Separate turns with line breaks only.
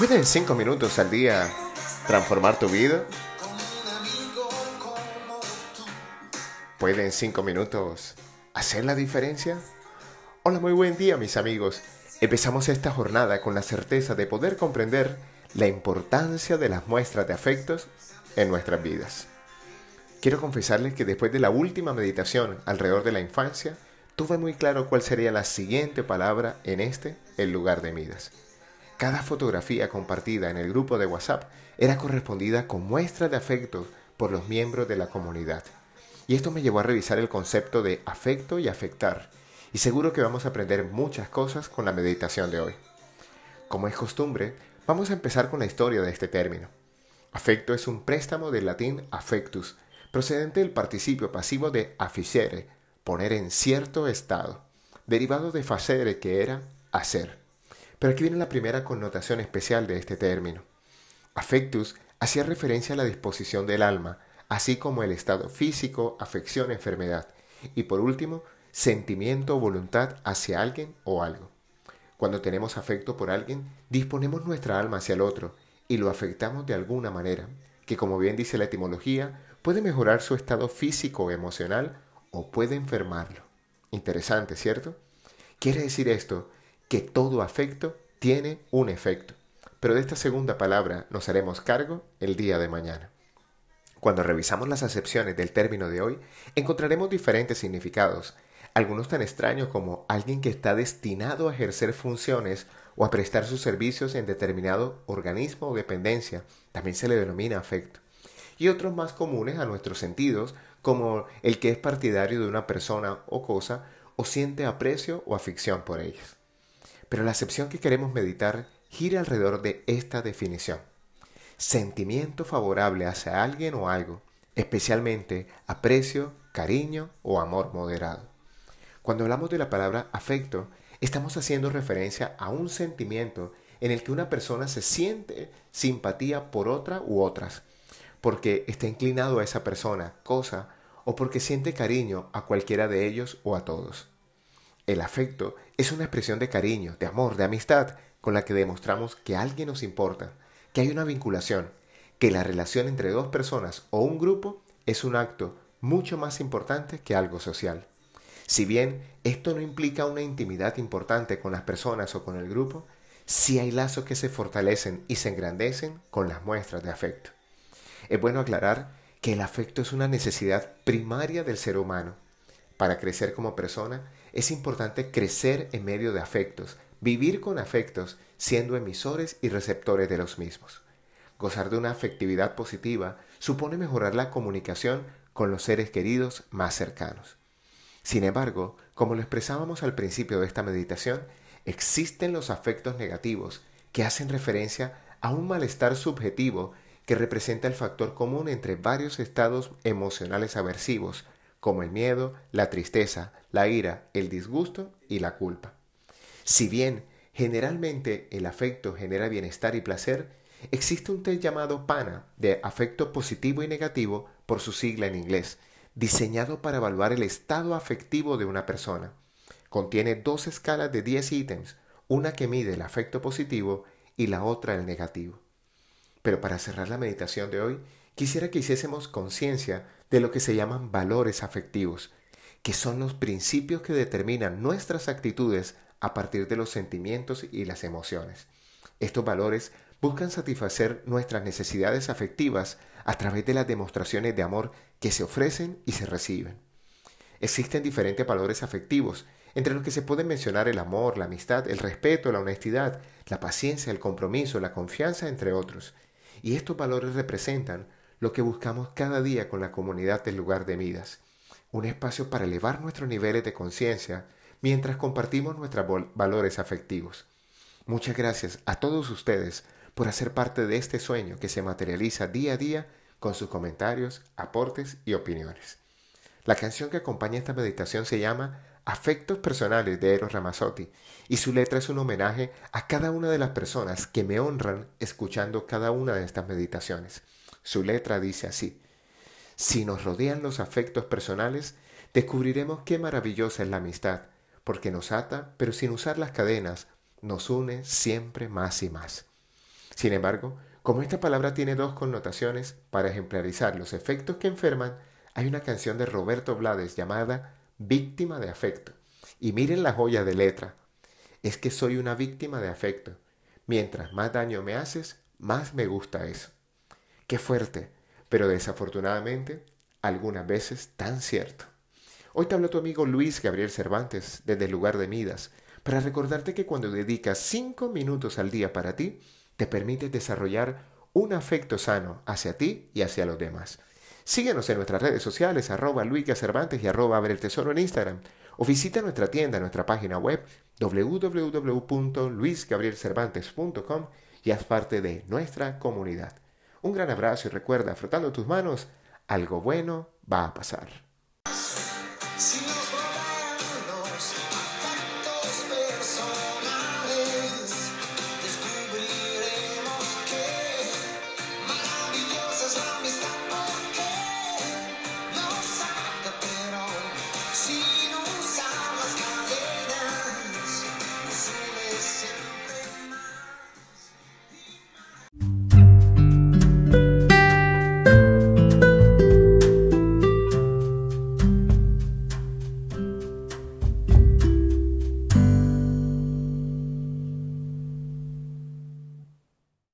¿Puede en 5 minutos al día transformar tu vida? ¿Puede en 5 minutos hacer la diferencia? Hola, muy buen día mis amigos. Empezamos esta jornada con la certeza de poder comprender la importancia de las muestras de afectos en nuestras vidas. Quiero confesarles que después de la última meditación alrededor de la infancia, tuve muy claro cuál sería la siguiente palabra en este, el lugar de Midas. Cada fotografía compartida en el grupo de WhatsApp era correspondida con muestras de afecto por los miembros de la comunidad. Y esto me llevó a revisar el concepto de afecto y afectar. Y seguro que vamos a aprender muchas cosas con la meditación de hoy. Como es costumbre, vamos a empezar con la historia de este término. Afecto es un préstamo del latín affectus, procedente del participio pasivo de afficere, poner en cierto estado, derivado de facere que era hacer. Pero aquí viene la primera connotación especial de este término. Affectus hacía referencia a la disposición del alma, así como el estado físico, afección, enfermedad. Y por último, sentimiento o voluntad hacia alguien o algo. Cuando tenemos afecto por alguien, disponemos nuestra alma hacia el otro y lo afectamos de alguna manera, que como bien dice la etimología, puede mejorar su estado físico o emocional o puede enfermarlo. Interesante, ¿cierto? Quiere decir esto que todo afecto tiene un efecto. Pero de esta segunda palabra nos haremos cargo el día de mañana. Cuando revisamos las acepciones del término de hoy, encontraremos diferentes significados, algunos tan extraños como alguien que está destinado a ejercer funciones o a prestar sus servicios en determinado organismo o dependencia, también se le denomina afecto, y otros más comunes a nuestros sentidos, como el que es partidario de una persona o cosa o siente aprecio o afición por ellas. Pero la acepción que queremos meditar gira alrededor de esta definición. Sentimiento favorable hacia alguien o algo, especialmente aprecio, cariño o amor moderado. Cuando hablamos de la palabra afecto, estamos haciendo referencia a un sentimiento en el que una persona se siente simpatía por otra u otras, porque está inclinado a esa persona, cosa, o porque siente cariño a cualquiera de ellos o a todos. El afecto es una expresión de cariño, de amor, de amistad, con la que demostramos que alguien nos importa, que hay una vinculación, que la relación entre dos personas o un grupo es un acto mucho más importante que algo social. Si bien esto no implica una intimidad importante con las personas o con el grupo, sí hay lazos que se fortalecen y se engrandecen con las muestras de afecto. Es bueno aclarar que el afecto es una necesidad primaria del ser humano. Para crecer como persona es importante crecer en medio de afectos, vivir con afectos, siendo emisores y receptores de los mismos. Gozar de una afectividad positiva supone mejorar la comunicación con los seres queridos más cercanos. Sin embargo, como lo expresábamos al principio de esta meditación, existen los afectos negativos que hacen referencia a un malestar subjetivo que representa el factor común entre varios estados emocionales aversivos como el miedo, la tristeza, la ira, el disgusto y la culpa. Si bien generalmente el afecto genera bienestar y placer, existe un test llamado PANA de afecto positivo y negativo por su sigla en inglés, diseñado para evaluar el estado afectivo de una persona. Contiene dos escalas de 10 ítems, una que mide el afecto positivo y la otra el negativo. Pero para cerrar la meditación de hoy, quisiera que hiciésemos conciencia de lo que se llaman valores afectivos, que son los principios que determinan nuestras actitudes a partir de los sentimientos y las emociones. Estos valores buscan satisfacer nuestras necesidades afectivas a través de las demostraciones de amor que se ofrecen y se reciben. Existen diferentes valores afectivos, entre los que se pueden mencionar el amor, la amistad, el respeto, la honestidad, la paciencia, el compromiso, la confianza, entre otros. Y estos valores representan lo que buscamos cada día con la comunidad del lugar de Midas, un espacio para elevar nuestros niveles de conciencia mientras compartimos nuestros valores afectivos. Muchas gracias a todos ustedes por hacer parte de este sueño que se materializa día a día con sus comentarios, aportes y opiniones. La canción que acompaña esta meditación se llama Afectos Personales de Eros Ramazzotti y su letra es un homenaje a cada una de las personas que me honran escuchando cada una de estas meditaciones. Su letra dice así, si nos rodean los afectos personales, descubriremos qué maravillosa es la amistad, porque nos ata, pero sin usar las cadenas, nos une siempre más y más. Sin embargo, como esta palabra tiene dos connotaciones, para ejemplarizar los efectos que enferman, hay una canción de Roberto Blades llamada Víctima de afecto. Y miren la joya de letra. Es que soy una víctima de afecto. Mientras más daño me haces, más me gusta eso. Qué fuerte, pero desafortunadamente, algunas veces tan cierto. Hoy te habla tu amigo Luis Gabriel Cervantes desde el lugar de Midas, para recordarte que cuando dedicas cinco minutos al día para ti, te permite desarrollar un afecto sano hacia ti y hacia los demás. Síguenos en nuestras redes sociales, arroba Cervantes y arroba Abre el Tesoro en Instagram, o visita nuestra tienda, nuestra página web www.luisgabrielcervantes.com y haz parte de nuestra comunidad. Un gran abrazo y recuerda, frotando tus manos, algo bueno va a pasar.